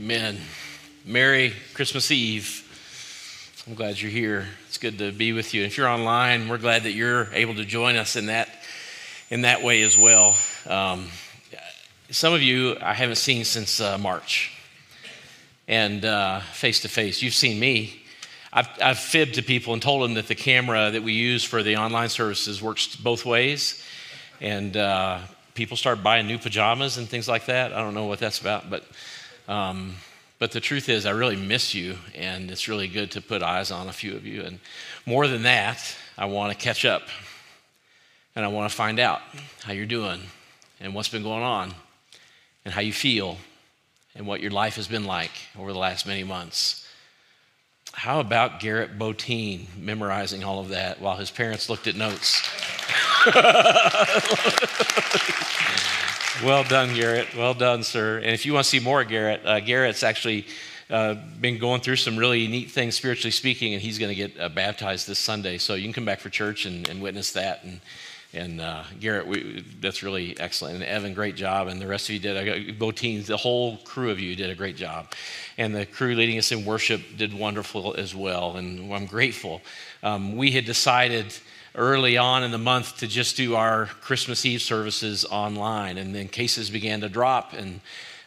Amen. Merry Christmas Eve. I'm glad you're here. It's good to be with you. If you're online, we're glad that you're able to join us in that in that way as well. Um, some of you I haven't seen since uh, March, and face to face, you've seen me. I've, I've fibbed to people and told them that the camera that we use for the online services works both ways, and uh, people start buying new pajamas and things like that. I don't know what that's about, but um, but the truth is, I really miss you, and it's really good to put eyes on a few of you. And more than that, I want to catch up, and I want to find out how you're doing, and what's been going on, and how you feel, and what your life has been like over the last many months. How about Garrett Botine memorizing all of that while his parents looked at notes? well done, Garrett. Well done, sir. And if you want to see more Garrett, uh, Garrett's actually uh, been going through some really neat things spiritually speaking, and he's going to get uh, baptized this Sunday. So you can come back for church and, and witness that. And, and uh, Garrett, we, that's really excellent. And Evan, great job. And the rest of you did. I Botines, the whole crew of you did a great job. And the crew leading us in worship did wonderful as well. And I'm grateful. Um, we had decided early on in the month to just do our Christmas Eve services online. And then cases began to drop, and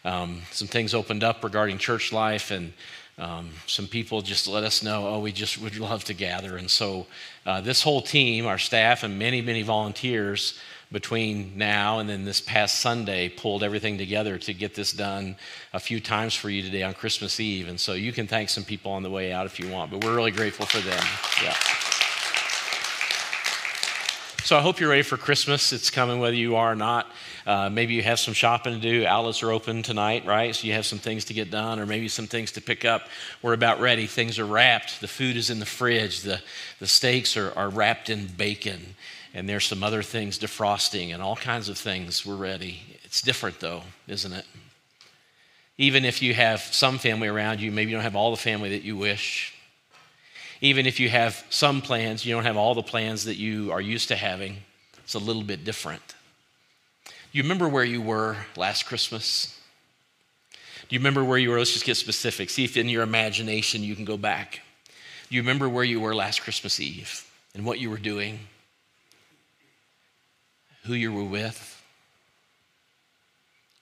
um, some things opened up regarding church life, and um, some people just let us know, oh, we just would love to gather. And so, uh, this whole team, our staff, and many, many volunteers between now and then this past Sunday pulled everything together to get this done a few times for you today on Christmas Eve. And so, you can thank some people on the way out if you want, but we're really grateful for them. Yeah. So I hope you're ready for Christmas. It's coming whether you are or not. Uh, maybe you have some shopping to do. Outlets are open tonight, right? So you have some things to get done, or maybe some things to pick up. We're about ready. Things are wrapped. The food is in the fridge. The, the steaks are, are wrapped in bacon. And there's some other things, defrosting and all kinds of things. We're ready. It's different, though, isn't it? Even if you have some family around you, maybe you don't have all the family that you wish even if you have some plans, you don't have all the plans that you are used to having. It's a little bit different. You remember where you were last Christmas? Do you remember where you were? Let's just get specific. See if in your imagination you can go back. Do you remember where you were last Christmas Eve and what you were doing? Who you were with?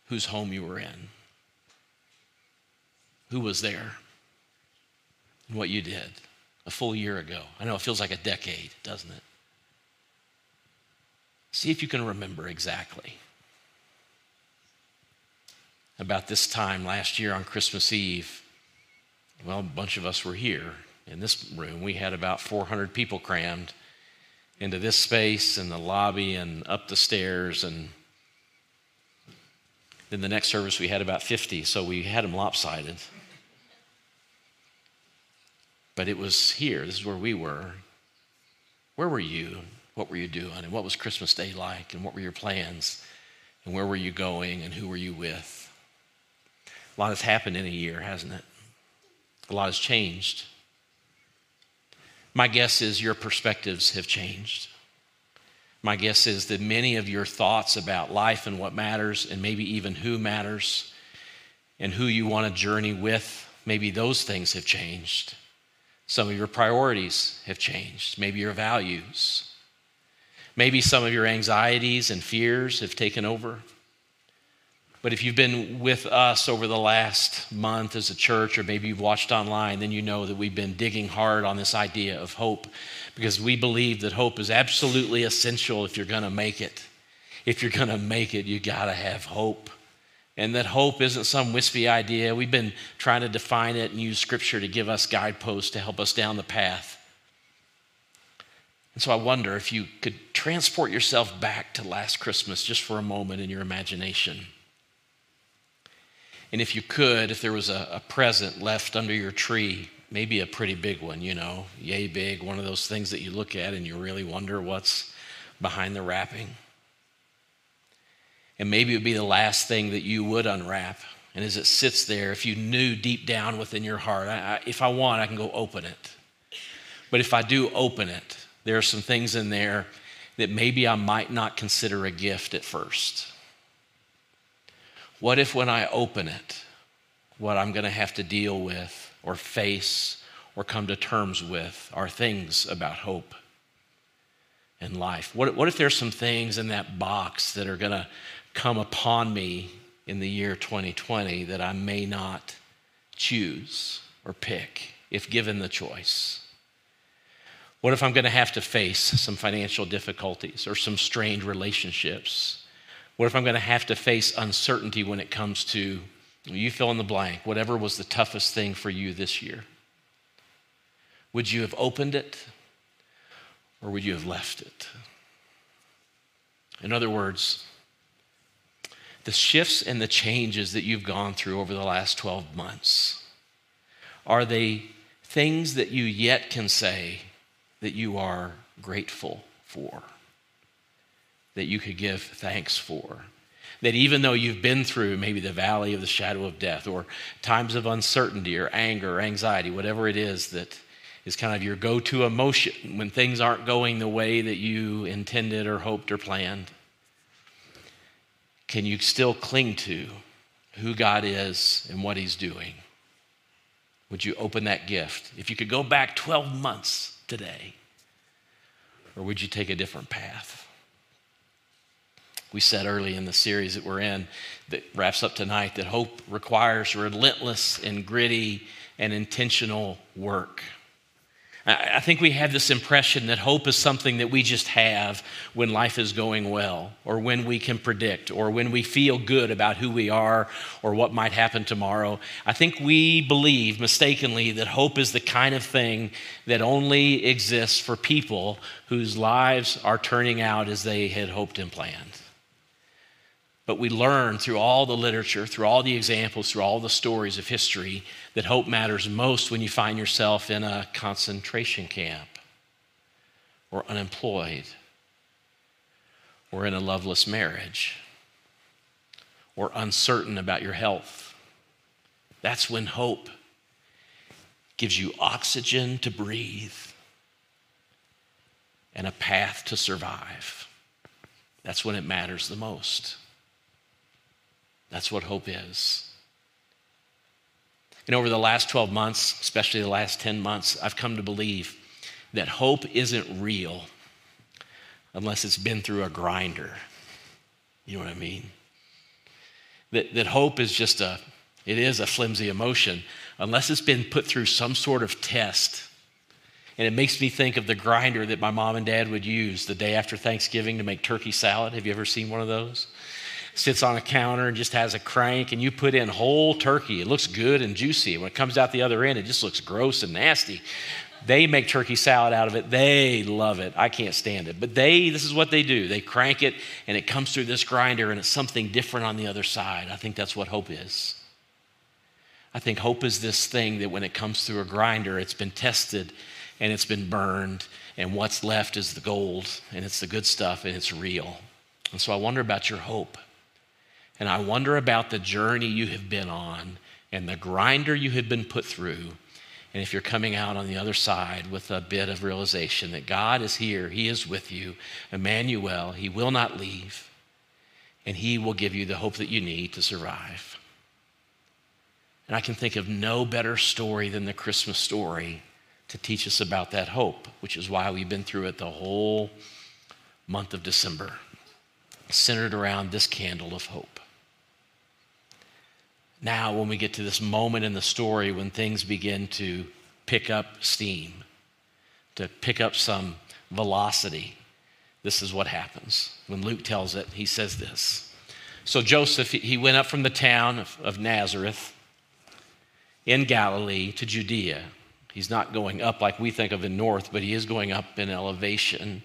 Whose home you were in? Who was there? And what you did? A full year ago. I know it feels like a decade, doesn't it? See if you can remember exactly. About this time last year on Christmas Eve, well, a bunch of us were here in this room. We had about 400 people crammed into this space and the lobby and up the stairs. And then the next service, we had about 50, so we had them lopsided. But it was here. This is where we were. Where were you? What were you doing? And what was Christmas Day like? And what were your plans? And where were you going? And who were you with? A lot has happened in a year, hasn't it? A lot has changed. My guess is your perspectives have changed. My guess is that many of your thoughts about life and what matters, and maybe even who matters, and who you want to journey with, maybe those things have changed. Some of your priorities have changed, maybe your values. Maybe some of your anxieties and fears have taken over. But if you've been with us over the last month as a church, or maybe you've watched online, then you know that we've been digging hard on this idea of hope because we believe that hope is absolutely essential if you're going to make it. If you're going to make it, you got to have hope and that hope isn't some wispy idea. We've been trying to define it and use scripture to give us guideposts to help us down the path. And so I wonder if you could transport yourself back to last Christmas just for a moment in your imagination. And if you could, if there was a, a present left under your tree, maybe a pretty big one, you know, yay big, one of those things that you look at and you really wonder what's behind the wrapping. And maybe it would be the last thing that you would unwrap. And as it sits there, if you knew deep down within your heart, I, I, if I want, I can go open it. But if I do open it, there are some things in there that maybe I might not consider a gift at first. What if when I open it, what I'm going to have to deal with or face or come to terms with are things about hope and life? What, what if there's some things in that box that are going to come upon me in the year 2020 that I may not choose or pick if given the choice? What if I'm going to have to face some financial difficulties or some strained relationships? What if I'm going to have to face uncertainty when it comes to you fill in the blank, whatever was the toughest thing for you this year? Would you have opened it or would you have left it? In other words, the shifts and the changes that you've gone through over the last 12 months, are they things that you yet can say that you are grateful for? That you could give thanks for? That even though you've been through maybe the valley of the shadow of death or times of uncertainty or anger or anxiety, whatever it is that is kind of your go to emotion when things aren't going the way that you intended or hoped or planned? Can you still cling to who God is and what He's doing? Would you open that gift? If you could go back 12 months today, or would you take a different path? We said early in the series that we're in, that wraps up tonight, that hope requires relentless and gritty and intentional work. I think we have this impression that hope is something that we just have when life is going well, or when we can predict, or when we feel good about who we are or what might happen tomorrow. I think we believe mistakenly that hope is the kind of thing that only exists for people whose lives are turning out as they had hoped and planned. But we learn through all the literature, through all the examples, through all the stories of history that hope matters most when you find yourself in a concentration camp or unemployed or in a loveless marriage or uncertain about your health. That's when hope gives you oxygen to breathe and a path to survive. That's when it matters the most. That's what hope is. And over the last 12 months, especially the last 10 months, I've come to believe that hope isn't real unless it's been through a grinder. You know what I mean? That, that hope is just a, it is a flimsy emotion unless it's been put through some sort of test. And it makes me think of the grinder that my mom and dad would use the day after Thanksgiving to make turkey salad. Have you ever seen one of those? Sits on a counter and just has a crank, and you put in whole turkey. It looks good and juicy. When it comes out the other end, it just looks gross and nasty. They make turkey salad out of it. They love it. I can't stand it. But they, this is what they do. They crank it and it comes through this grinder and it's something different on the other side. I think that's what hope is. I think hope is this thing that when it comes through a grinder, it's been tested and it's been burned, and what's left is the gold and it's the good stuff and it's real. And so I wonder about your hope. And I wonder about the journey you have been on and the grinder you have been put through. And if you're coming out on the other side with a bit of realization that God is here, He is with you, Emmanuel, He will not leave, and He will give you the hope that you need to survive. And I can think of no better story than the Christmas story to teach us about that hope, which is why we've been through it the whole month of December, centered around this candle of hope now, when we get to this moment in the story when things begin to pick up steam, to pick up some velocity, this is what happens. When Luke tells it, he says this. So Joseph, he went up from the town of, of Nazareth in Galilee to Judea. He's not going up like we think of in north, but he is going up in elevation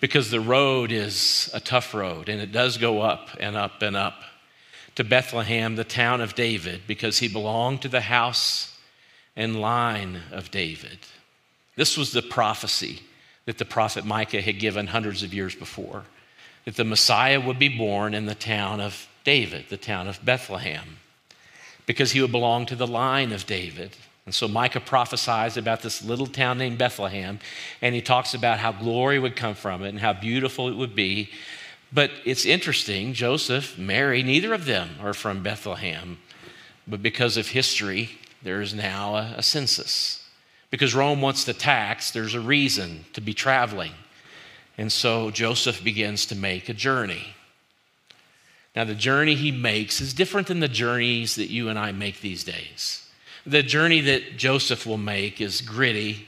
because the road is a tough road and it does go up and up and up to Bethlehem, the town of David, because he belonged to the house and line of David. This was the prophecy that the prophet Micah had given hundreds of years before that the Messiah would be born in the town of David, the town of Bethlehem, because he would belong to the line of David. And so Micah prophesies about this little town named Bethlehem, and he talks about how glory would come from it and how beautiful it would be but it's interesting Joseph, Mary, neither of them are from Bethlehem. but because of history, there is now a, a census. Because Rome wants to tax, there's a reason to be traveling. And so Joseph begins to make a journey. Now, the journey he makes is different than the journeys that you and I make these days. The journey that Joseph will make is gritty,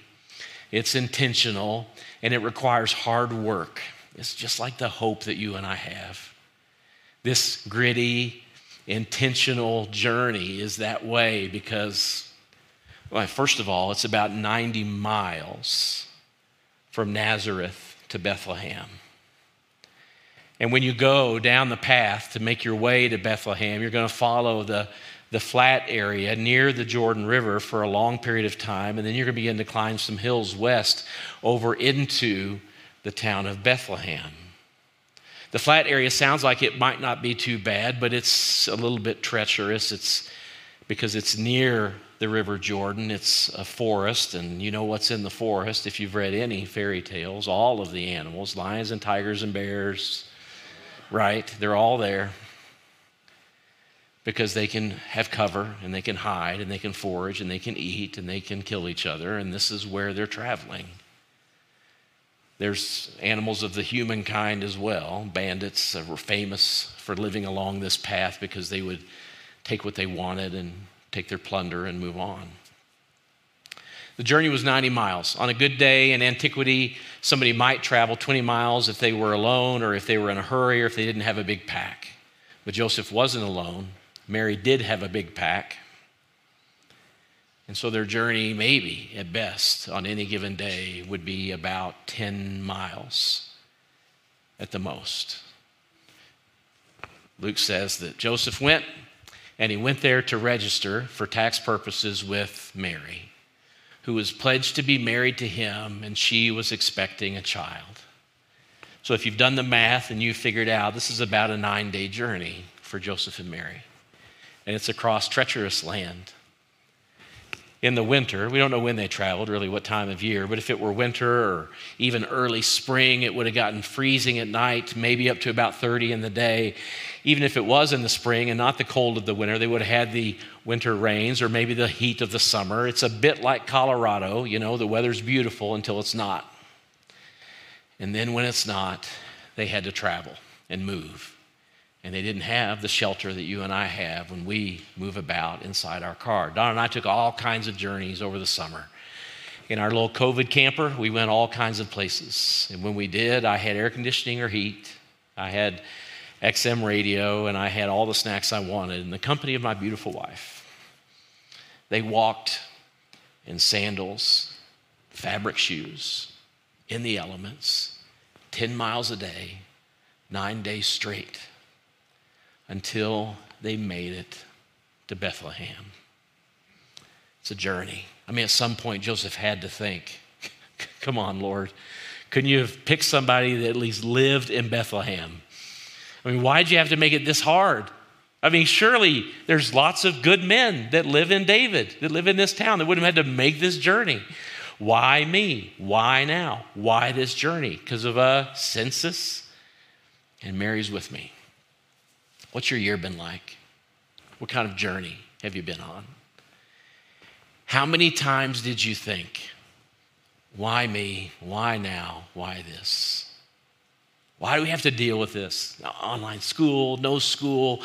it's intentional, and it requires hard work. It's just like the hope that you and I have. This gritty, intentional journey is that way because, well, first of all, it's about 90 miles from Nazareth to Bethlehem. And when you go down the path to make your way to Bethlehem, you're going to follow the, the flat area near the Jordan River for a long period of time, and then you're going to begin to climb some hills west over into the town of Bethlehem. The flat area sounds like it might not be too bad, but it's a little bit treacherous. It's because it's near the River Jordan. It's a forest, and you know what's in the forest if you've read any fairy tales. All of the animals lions and tigers and bears, right? They're all there because they can have cover and they can hide and they can forage and they can eat and they can kill each other, and this is where they're traveling. There's animals of the human kind as well. Bandits were famous for living along this path because they would take what they wanted and take their plunder and move on. The journey was 90 miles. On a good day in antiquity, somebody might travel 20 miles if they were alone or if they were in a hurry or if they didn't have a big pack. But Joseph wasn't alone. Mary did have a big pack. And so their journey, maybe at best, on any given day, would be about 10 miles at the most. Luke says that Joseph went, and he went there to register for tax purposes with Mary, who was pledged to be married to him, and she was expecting a child. So if you've done the math and you've figured out this is about a nine day journey for Joseph and Mary, and it's across treacherous land in the winter. We don't know when they traveled, really, what time of year, but if it were winter or even early spring, it would have gotten freezing at night, maybe up to about 30 in the day. Even if it was in the spring and not the cold of the winter, they would have had the winter rains or maybe the heat of the summer. It's a bit like Colorado, you know, the weather's beautiful until it's not. And then when it's not, they had to travel and move and they didn't have the shelter that you and I have when we move about inside our car. Don and I took all kinds of journeys over the summer. In our little COVID camper, we went all kinds of places. And when we did, I had air conditioning or heat. I had XM radio, and I had all the snacks I wanted in the company of my beautiful wife. They walked in sandals, fabric shoes, in the elements, 10 miles a day, nine days straight until they made it to Bethlehem. It's a journey. I mean, at some point, Joseph had to think, come on, Lord, couldn't you have picked somebody that at least lived in Bethlehem? I mean, why'd you have to make it this hard? I mean, surely there's lots of good men that live in David, that live in this town, that wouldn't have had to make this journey. Why me? Why now? Why this journey? Because of a census? And Mary's with me. What's your year been like? What kind of journey have you been on? How many times did you think, why me? Why now? Why this? Why do we have to deal with this? Online school, no school,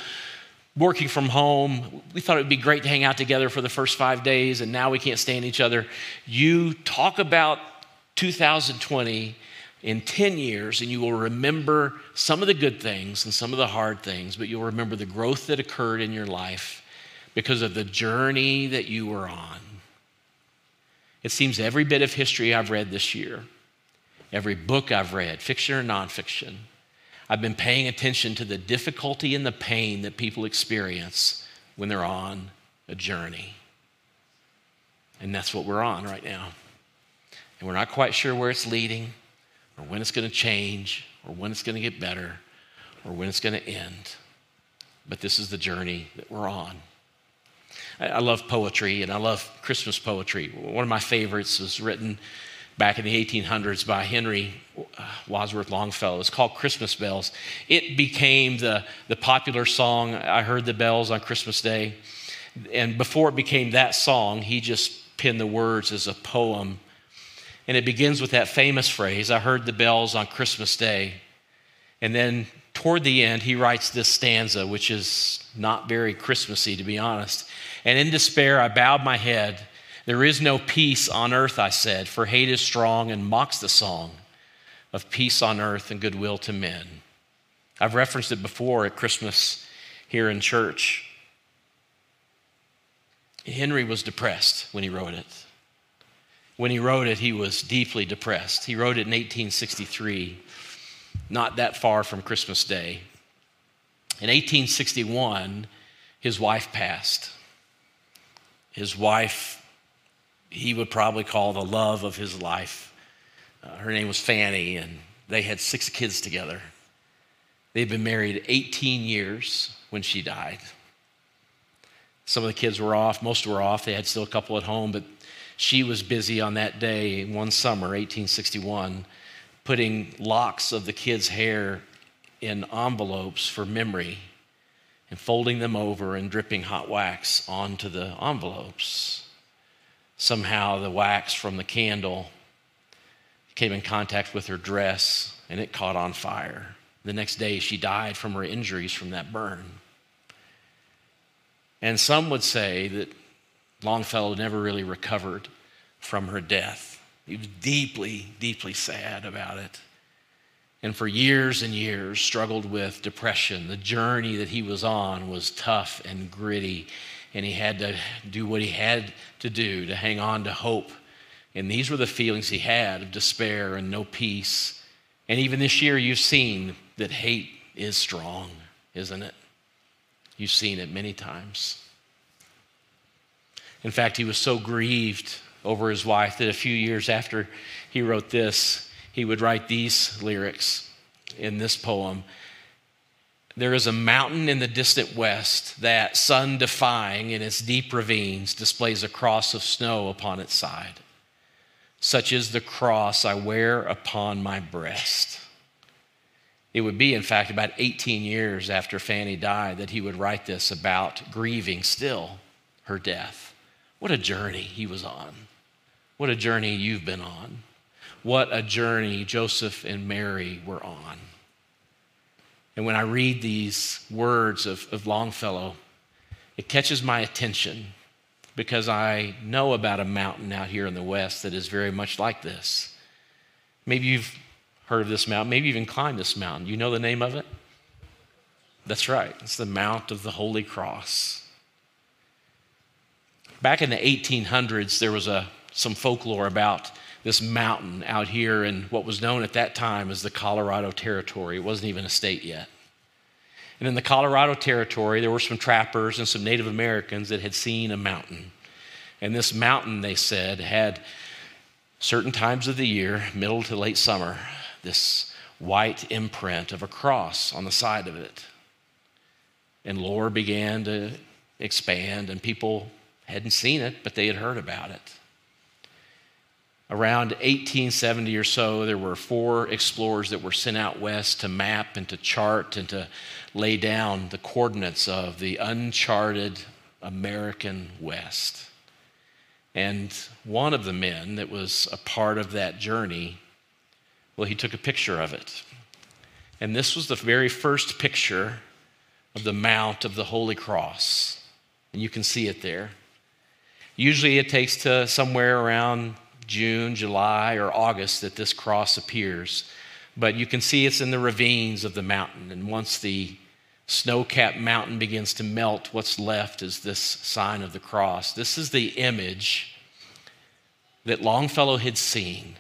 working from home. We thought it would be great to hang out together for the first five days, and now we can't stand each other. You talk about 2020 in 10 years and you will remember some of the good things and some of the hard things, but you'll remember the growth that occurred in your life because of the journey that you were on. It seems every bit of history I've read this year, every book I've read, fiction or nonfiction, I've been paying attention to the difficulty and the pain that people experience when they're on a journey. And that's what we're on right now. And we're not quite sure where it's leading or when it's going to change, or when it's going to get better, or when it's going to end. But this is the journey that we're on. I love poetry and I love Christmas poetry. One of my favorites was written back in the 1800s by Henry uh, Wadsworth Longfellow. It's called Christmas Bells. It became the, the popular song, I Heard the Bells on Christmas Day. And before it became that song, he just penned the words as a poem. And it begins with that famous phrase I heard the bells on Christmas Day. And then toward the end, he writes this stanza, which is not very Christmassy, to be honest. And in despair, I bowed my head. There is no peace on earth, I said, for hate is strong and mocks the song of peace on earth and goodwill to men. I've referenced it before at Christmas here in church. Henry was depressed when he wrote it. When he wrote it, he was deeply depressed. He wrote it in 1863, not that far from Christmas Day. In 1861, his wife passed. His wife, he would probably call the love of his life. Uh, her name was Fanny, and they had six kids together. They'd been married 18 years when she died. Some of the kids were off, most were off. They had still a couple at home, but she was busy on that day, one summer, 1861, putting locks of the kids' hair in envelopes for memory and folding them over and dripping hot wax onto the envelopes. Somehow, the wax from the candle came in contact with her dress and it caught on fire. The next day, she died from her injuries from that burn. And some would say that Longfellow never really recovered from her death. He was deeply, deeply sad about it. And for years and years, struggled with depression. The journey that he was on was tough and gritty, and he had to do what he had to do to hang on to hope. And these were the feelings he had of despair and no peace. And even this year, you've seen that hate is strong, isn't it? You've seen it many times. In fact, he was so grieved over his wife that a few years after he wrote this, he would write these lyrics in this poem. There is a mountain in the distant west that, sun defying in its deep ravines, displays a cross of snow upon its side. Such is the cross I wear upon my breast. It would be, in fact, about 18 years after Fanny died that he would write this about grieving still her death. What a journey he was on. What a journey you've been on. What a journey Joseph and Mary were on. And when I read these words of, of Longfellow, it catches my attention because I know about a mountain out here in the West that is very much like this. Maybe you've heard of this mountain. Maybe even climbed this mountain. You know the name of it? That's right. It's the Mount of the Holy Cross. Back in the 1800s, there was a, some folklore about this mountain out here in what was known at that time as the Colorado Territory. It wasn't even a state yet. And in the Colorado Territory, there were some trappers and some Native Americans that had seen a mountain. And this mountain, they said, had certain times of the year, middle to late summer, this white imprint of a cross on the side of it. And lore began to expand, and people hadn't seen it, but they had heard about it. Around 1870 or so, there were four explorers that were sent out west to map and to chart and to lay down the coordinates of the uncharted American West. And one of the men that was a part of that journey well, he took a picture of it. And this was the very first picture of the Mount of the Holy Cross. And you can see it there. Usually it takes to somewhere around June, July, or August that this cross appears. But you can see it's in the ravines of the mountain. And once the snow capped mountain begins to melt, what's left is this sign of the cross. This is the image that Longfellow had seen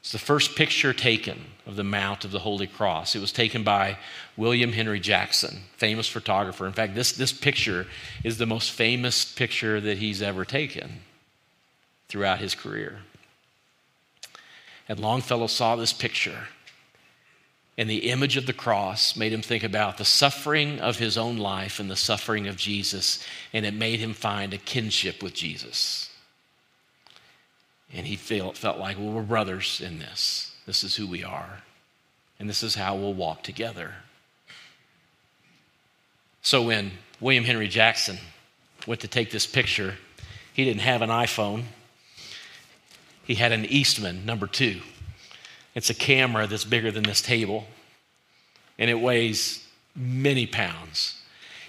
it's the first picture taken of the Mount of the Holy Cross. It was taken by William Henry Jackson, famous photographer. In fact, this, this picture is the most famous picture that he's ever taken throughout his career. And Longfellow saw this picture, and the image of the cross made him think about the suffering of his own life and the suffering of Jesus, and it made him find a kinship with Jesus. And he felt, felt like, well, we're brothers in this. This is who we are. And this is how we'll walk together. So when William Henry Jackson went to take this picture, he didn't have an iPhone. He had an Eastman number two. It's a camera that's bigger than this table, and it weighs many pounds.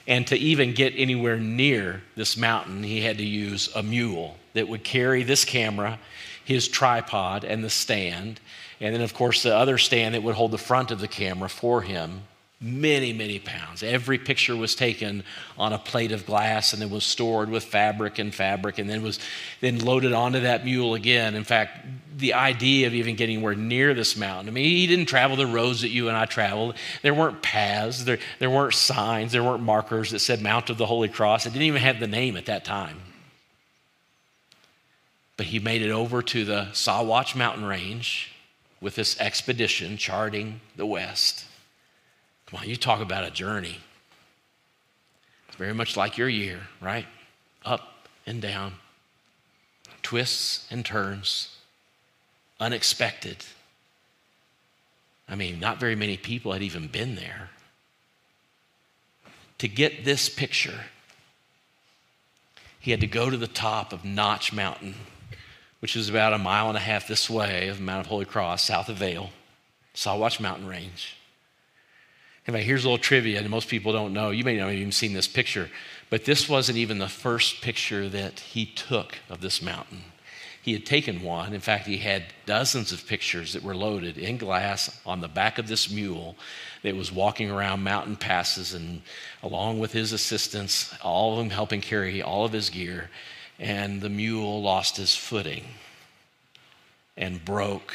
And to even get anywhere near this mountain, he had to use a mule that would carry this camera, his tripod, and the stand. And then, of course, the other stand that would hold the front of the camera for him many, many pounds. Every picture was taken on a plate of glass and then was stored with fabric and fabric and then was then loaded onto that mule again. In fact, the idea of even getting where near this mountain, I mean, he didn't travel the roads that you and I traveled. There weren't paths, there, there weren't signs, there weren't markers that said Mount of the Holy Cross. It didn't even have the name at that time. But he made it over to the Sawatch mountain range with this expedition charting the West. Come on, you talk about a journey. It's very much like your year, right? Up and down, twists and turns, unexpected. I mean, not very many people had even been there. To get this picture, he had to go to the top of Notch Mountain, which is about a mile and a half this way of Mount of Holy Cross, south of Vail, Sawatch Mountain Range. In fact, here's a little trivia, and most people don't know. You may not have even seen this picture, but this wasn't even the first picture that he took of this mountain. He had taken one. In fact, he had dozens of pictures that were loaded in glass on the back of this mule that was walking around mountain passes and along with his assistants, all of them helping carry all of his gear. And the mule lost his footing and broke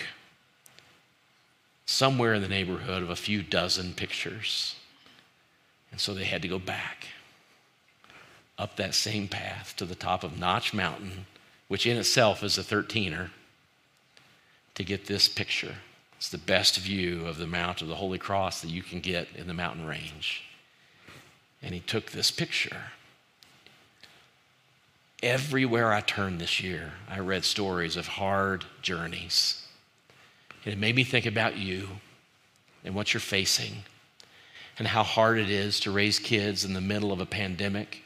somewhere in the neighborhood of a few dozen pictures. And so they had to go back up that same path to the top of Notch Mountain, which in itself is a 13er, to get this picture. It's the best view of the Mount of the Holy Cross that you can get in the mountain range. And he took this picture. Everywhere I turned this year, I read stories of hard journeys and it made me think about you and what you're facing and how hard it is to raise kids in the middle of a pandemic,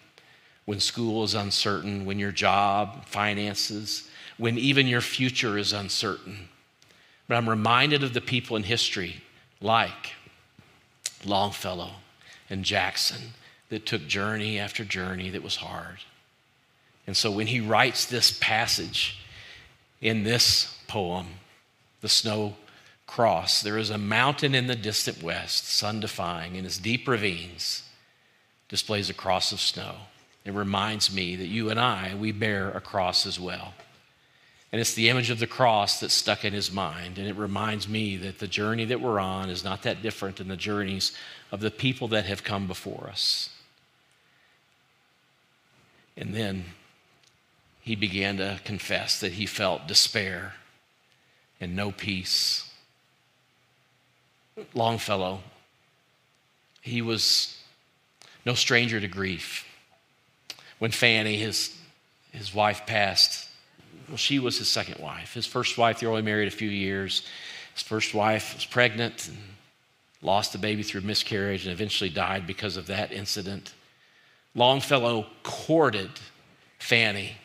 when school is uncertain, when your job, finances, when even your future is uncertain. But I'm reminded of the people in history like Longfellow and Jackson that took journey after journey that was hard. And so when he writes this passage in this poem, the snow cross. There is a mountain in the distant west, sun defying, in its deep ravines displays a cross of snow. It reminds me that you and I, we bear a cross as well. And it's the image of the cross that's stuck in his mind. And it reminds me that the journey that we're on is not that different than the journeys of the people that have come before us. And then he began to confess that he felt despair and no peace. Longfellow, he was no stranger to grief. When Fanny, his, his wife, passed, well, she was his second wife. His first wife, they were only married a few years. His first wife was pregnant and lost the baby through miscarriage and eventually died because of that incident. Longfellow courted Fanny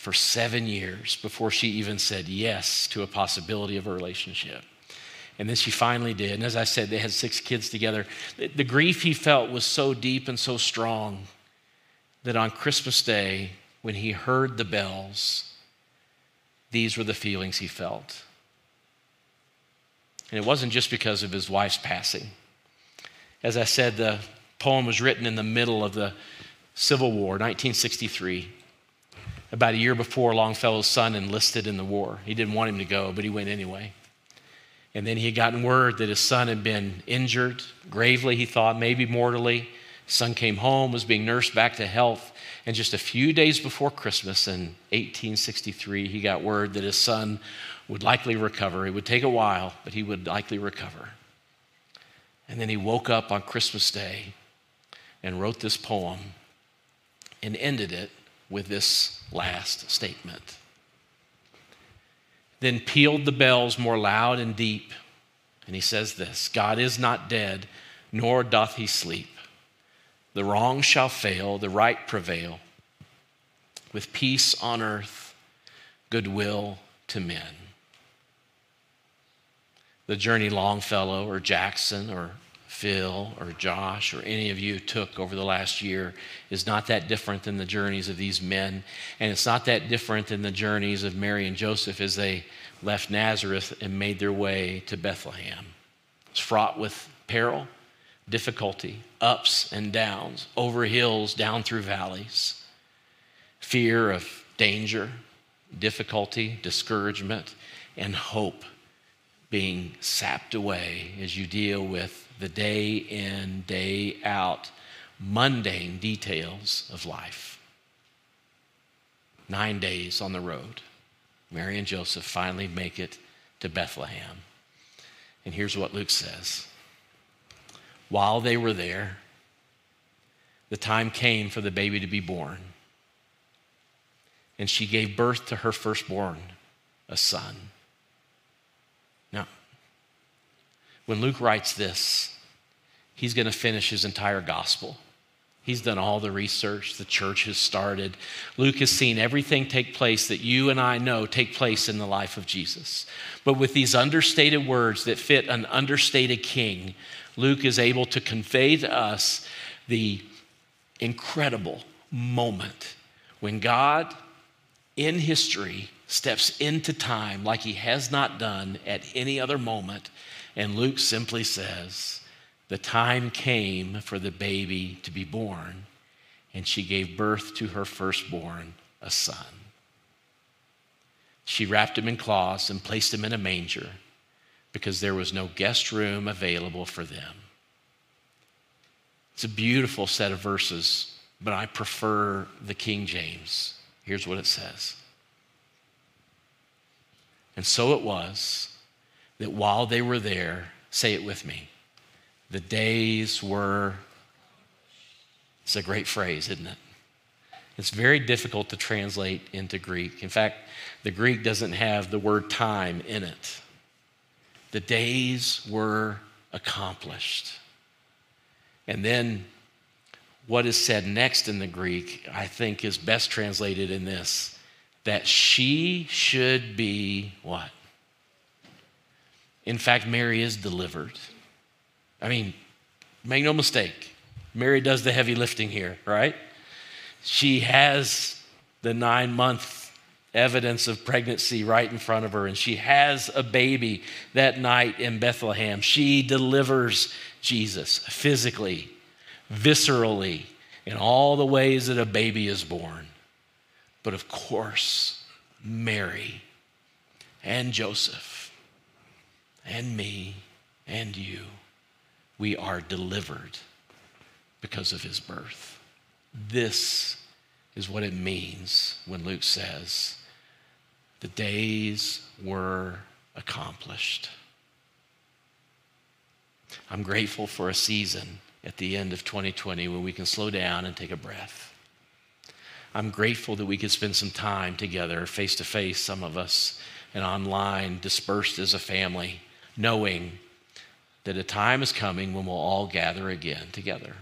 for seven years before she even said yes to a possibility of a relationship. And then she finally did. And as I said, they had six kids together. The grief he felt was so deep and so strong that on Christmas Day, when he heard the bells, these were the feelings he felt. And it wasn't just because of his wife's passing. As I said, the poem was written in the middle of the Civil War, 1963 about a year before, Longfellow's son enlisted in the war. He didn't want him to go, but he went anyway. And then he had gotten word that his son had been injured, gravely, he thought, maybe mortally. His son came home, was being nursed back to health. And just a few days before Christmas in 1863, he got word that his son would likely recover. It would take a while, but he would likely recover. And then he woke up on Christmas Day and wrote this poem and ended it with this last statement. Then pealed the bells more loud and deep. And he says this God is not dead, nor doth he sleep. The wrong shall fail, the right prevail. with peace on earth, goodwill to men. The journey Longfellow or Jackson or Phil or Josh or any of you took over the last year is not that different than the journeys of these men. And it's not that different than the journeys of Mary and Joseph as they left Nazareth and made their way to Bethlehem. It's fraught with peril, difficulty, ups and downs, over hills, down through valleys, fear of danger, difficulty, discouragement, and hope being sapped away as you deal with the day in, day out, mundane details of life. Nine days on the road. Mary and Joseph finally make it to Bethlehem. And here's what Luke says While they were there, the time came for the baby to be born. And she gave birth to her firstborn, a son. Now, when Luke writes this, he's going to finish his entire gospel. He's done all the research, the church has started. Luke has seen everything take place that you and I know take place in the life of Jesus. But with these understated words that fit an understated king, Luke is able to convey to us the incredible moment when God in history steps into time like he has not done at any other moment. And Luke simply says, The time came for the baby to be born, and she gave birth to her firstborn, a son. She wrapped him in cloths and placed him in a manger because there was no guest room available for them. It's a beautiful set of verses, but I prefer the King James. Here's what it says and so it was that while they were there, say it with me, the days were. It's a great phrase, isn't it? It's very difficult to translate into Greek. In fact, the Greek doesn't have the word time in it. The days were accomplished. And then what is said next in the Greek, I think, is best translated in this that she should be what? In fact, Mary is delivered. I mean, make no mistake, Mary does the heavy lifting here, right? She has the nine month evidence of pregnancy right in front of her, and she has a baby that night in Bethlehem. She delivers Jesus physically, viscerally, in all the ways that a baby is born. But of course, Mary and Joseph and me and you, we are delivered because of his birth. This is what it means when Luke says, the days were accomplished. I'm grateful for a season at the end of 2020 when we can slow down and take a breath I'm grateful that we could spend some time together, face to face, some of us, and online, dispersed as a family, knowing that a time is coming when we'll all gather again together.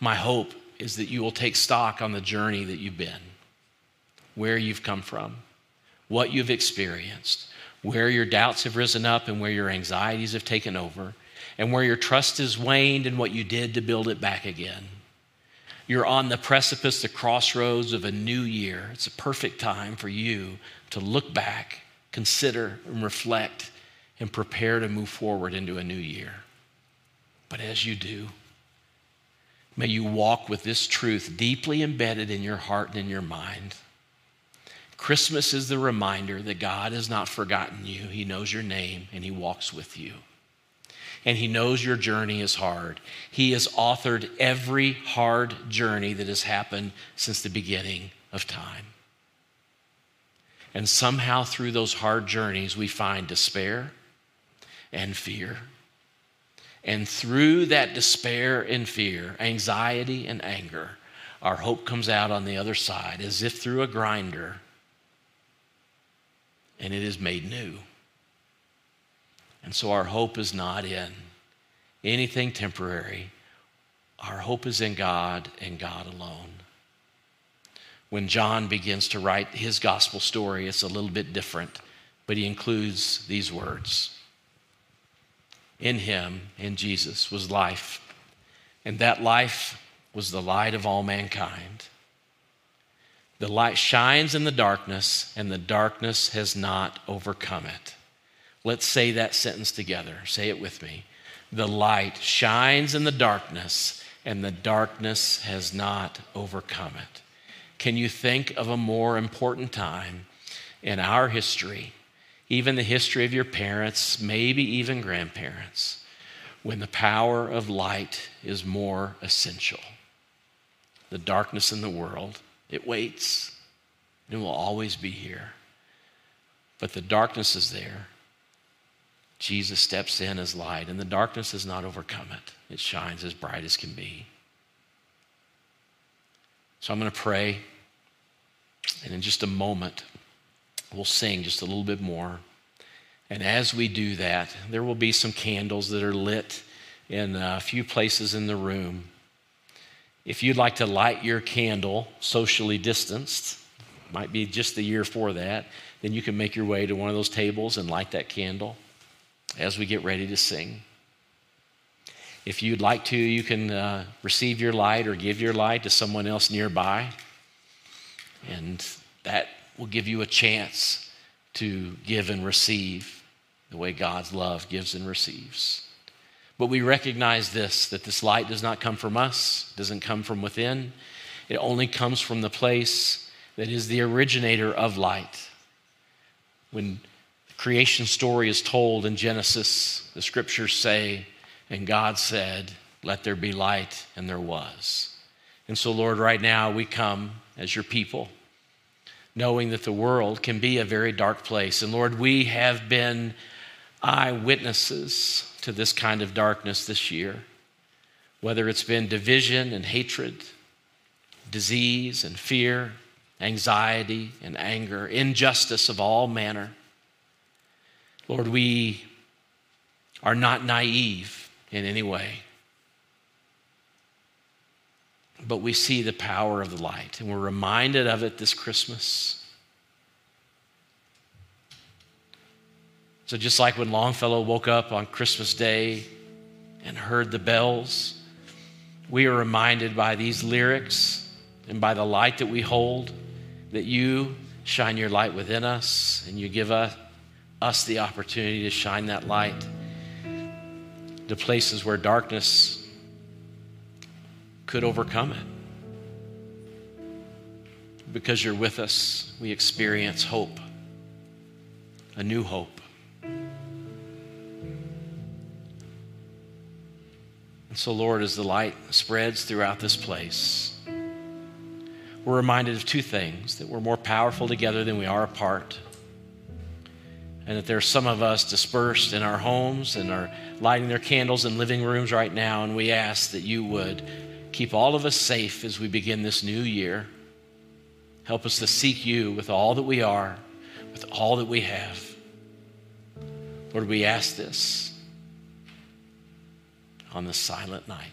My hope is that you will take stock on the journey that you've been, where you've come from, what you've experienced, where your doubts have risen up and where your anxieties have taken over, and where your trust has waned and what you did to build it back again. You're on the precipice, the crossroads of a new year. It's a perfect time for you to look back, consider, and reflect, and prepare to move forward into a new year. But as you do, may you walk with this truth deeply embedded in your heart and in your mind. Christmas is the reminder that God has not forgotten you. He knows your name and He walks with you and He knows your journey is hard. He has authored every hard journey that has happened since the beginning of time. And somehow through those hard journeys, we find despair and fear. And through that despair and fear, anxiety and anger, our hope comes out on the other side as if through a grinder, and it is made new. And so our hope is not in anything temporary. Our hope is in God and God alone. when John begins to write his gospel story, it's a little bit different, but he includes these words In him, in Jesus, was life, and that life was the light of all mankind. The light shines in the darkness, and the darkness has not overcome it. Let's say that sentence together. Say it with me. The light shines in the darkness, and the darkness has not overcome it. Can you think of a more important time in our history, even the history of your parents, maybe even grandparents, when the power of light is more essential? The darkness in the world, it waits, and will always be here. But the darkness is there. Jesus steps in as light, and the darkness has not overcome it. It shines as bright as can be. So I'm going to pray, and in just a moment, we'll sing just a little bit more. And as we do that, there will be some candles that are lit in a few places in the room. If you'd like to light your candle socially distanced, might be just the year for that, then you can make your way to one of those tables and light that candle as we get ready to sing. If you'd like to, you can uh, receive your light or give your light to someone else nearby. And that will give you a chance to give and receive the way God's love gives and receives. But we recognize this that this light does not come from us, doesn't come from within. It only comes from the place that is the originator of light. When the creation story is told in Genesis, the scriptures say, and God said, Let there be light, and there was. And so, Lord, right now we come as your people, knowing that the world can be a very dark place. And Lord, we have been eyewitnesses to this kind of darkness this year, whether it's been division and hatred, disease and fear, anxiety and anger, injustice of all manner. Lord, we are not naive in any way. But we see the power of the light, and we're reminded of it this Christmas. So, just like when Longfellow woke up on Christmas Day and heard the bells, we are reminded by these lyrics and by the light that we hold that you shine your light within us and you give us, us the opportunity to shine that light to places where darkness could overcome it. Because you're with us, we experience hope, a new hope. And so, Lord, as the light spreads throughout this place, we're reminded of two things that we're more powerful together than we are apart and that there's some of us dispersed in our homes and are lighting their candles in living rooms right now. And we ask that you would keep all of us safe as we begin this new year. Help us to seek you with all that we are, with all that we have. Lord, we ask this on this silent night.